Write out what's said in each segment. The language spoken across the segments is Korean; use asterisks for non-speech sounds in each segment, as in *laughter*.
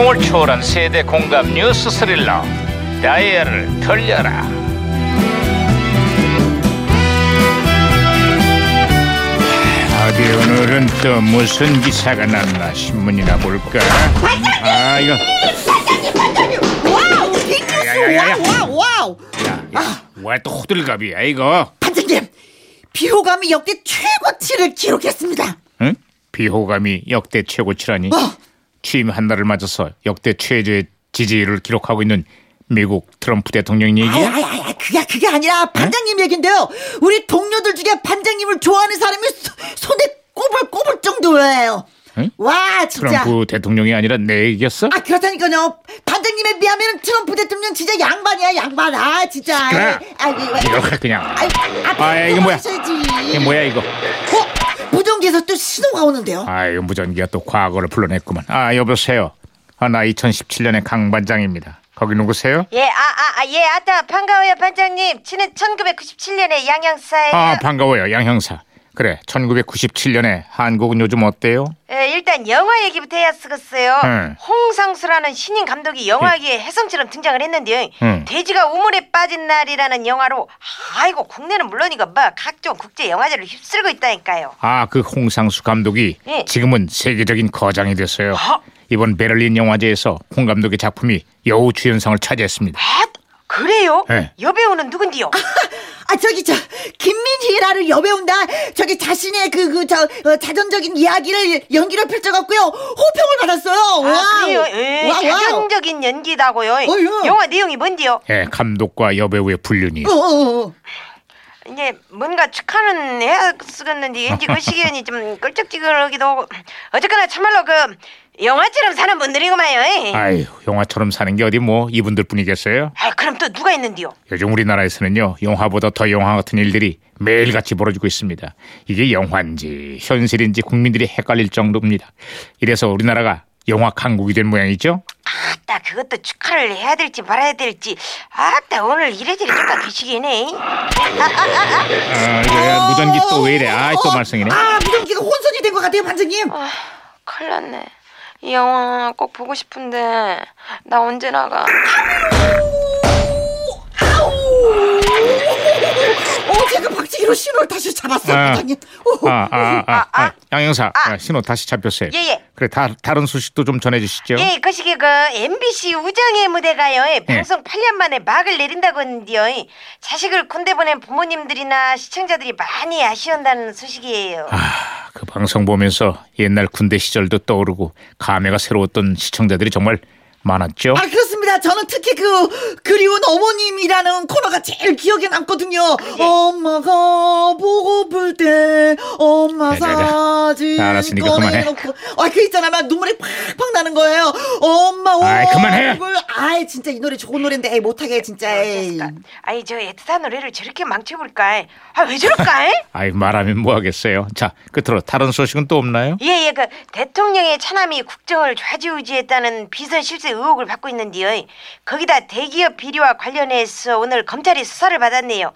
시공을 초월한 세대 공감 뉴스 스릴러 다이얼을 돌려라. 어디 오늘은 또 무슨 기사가 났나 신문이나 볼까? 아 이거. 와우 핑크스! 야야야야. 와우 와우 와우! 야왜또 호들갑이야 이거? 반장님 비호감이 역대 최고치를 기록했습니다. 응? 비호감이 역대 최고치라니? 어. 취임 한 달을 맞아서 역대 최저의 지지율을 기록하고 있는 미국 트럼프 대통령 얘기야? 아야야야 그게 그게 아니라 반장님 얘긴데요 우리 동료들 중에 반장님을 좋아하는 사람이 소- 손에 꼽을 꼽을 정도예요 응? 와 진짜 트럼프 대통령이 아니라 내 얘기였어? 아 그렇다니까요 반장님에 비하면 트럼프 대통령 진짜 양반이야 양반 아 진짜. 아이, 아이, 이렇게 그냥 아이, 앞에 아, 이거 뭐야? 하셔야지. 이게 뭐야 이거 어? 또 신호가 오는데요 아 이거 무전기가 또 과거를 불러냈구만 아 여보세요 아, 나 2017년의 강 반장입니다 거기 누구세요? 예, 아, 아, 아, 예, 아따, 반가워요, 반장님. 저는 1997년에 양양사예요. 아 반가워요 양 형사 그래 1997년에 한국은 요즘 어때요? 예, 일단 영화 얘기부터 해야 쓰겠어요. 응. 홍상수라는 신인 감독이 영화계에 혜성처럼 등장을 했는데요. 응. 돼지가 우물에 빠진 날이라는 영화로 아이고 국내는 물론이고 뭐 각종 국제 영화제를 휩쓸고 있다니까요. 아 그 홍상수 감독이 예. 지금은 세계적인 거장이 됐어요 아. 이번 베를린 영화제에서 홍 감독의 작품이 여우 주연상을 차지했습니다 아, 그래요? 네. 여배우는 누군디요? 아 저기 저 김민희라는 여배우인디 저기 자신의 그 그 저 자전적인 이야기를 연기로 펼쳐갖고요 호평을 받았어요 아, 와우. 그래요? 에, 와우, 와우. 자전적인 연기다고요. 어휴. 영화 내용이 뭔디요? 예, 감독과 여배우의 불륜이 어, 어, 어. 이제 뭔가 축하는 해야 쓰겠는데 왠지 그 시기엔이 좀 끌쩍지근하기도 하고 어쨌거나 참말로 그 영화처럼 사는 분들이구만요. 아유 영화처럼 사는 게 어디 뭐 이분들 뿐이겠어요? 아또 누가 있는데요? 요즘 우리나라에서는요 영화보다 더 영화 같은 일들이 매일같이 벌어지고 있습니다. 이게 영화인지 현실인지 국민들이 헷갈릴 정도입니다. 이래서 우리나라가 영화 강국이 된 모양이죠. 아따 그것도 축하를 해야 될지 말아야 될지 아따 오늘 이래저래 축하 규칙이네. 아 이거 무전기 또 왜 이래? 아또 말썽이네. 아 무전기가 혼선이 된 것 같아요 반장님 아 큰일 났네. 이 영화 꼭 보고 싶은데 나 언제 나가? 어 제가 박치기로 신호를 다시 잡았어요 아. 반장님 오, 아, 아, 아, 아, 아. 아, 양형사 아. 아, 신호 다시 잡혔어요. 예, 예. 그래 다, 다른 소식도 좀 전해주시죠. 예, 그 시기 그 MBC 우정의 무대가요. 예, 방송 8년 만에 막을 내린다고 했는데요. 예, 자식을 군대 보낸 부모님들이나 시청자들이 많이 아쉬운다는 소식이에요. 아, 그 방송 보면서 옛날 군대 시절도 떠오르고 감회가 새로웠던 시청자들이 정말 많았죠. 아 그 렇습니다 저는 특히 그 그리운 어머님이라는 코너가 제일 기억에 남거든요 엄마가 보고플 때 엄마 자, 자, 자. 사진 자, 알았으니까 그만해. 아그 있잖아 막 눈물이 팍팍 나는 거예요 엄마 아이, 그만해. 얼굴. 아이 진짜 이 노래 좋은 노래인데 에이, 못하게 진짜 에이. 어쨌든, 아니 저 애틋한 노래를 저렇게 망쳐볼까? 아왜 저럴까? *laughs* 아이 말하면 뭐 하겠어요. 자 끝으로 다른 소식은 또 없나요? 예예 그 대통령의 차남이 국정을 좌지우지했다는 비선 실세 의혹을 받고 있는데요. 거기다 대기업 비리와 관련해서 오늘 검찰이 수사를 받았네요.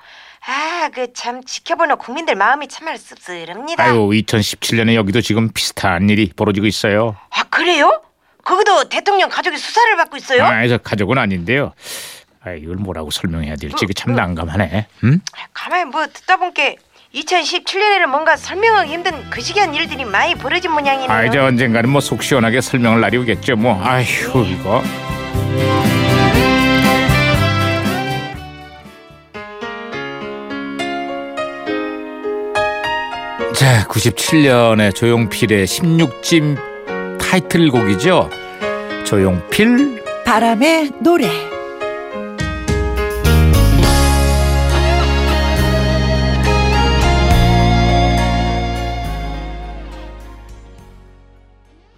아 그 참 지켜보는 국민들 마음이 참말 씁쓸합니다. 아유 2017년에 여기도 지금 비슷한 일이 벌어지고 있어요. 아 그래요? 거기도 대통령 가족이 수사를 받고 있어요? 아, 저 가족은 아닌데요. 아, 이걸 뭐라고 설명해야 될지 이게 참 난감하네. 음? 가만히 뭐 듣다 보니까 2017년에는 뭔가 설명하기 힘든 그 시기한 일들이 많이 벌어진 모양이네요. 아 이제 언젠가는 뭐 속 시원하게 설명을 날이 오겠죠. 뭐 아휴 이거. 자, 97년에 조용필의 16집 타이틀곡이죠. 조용필 바람의 노래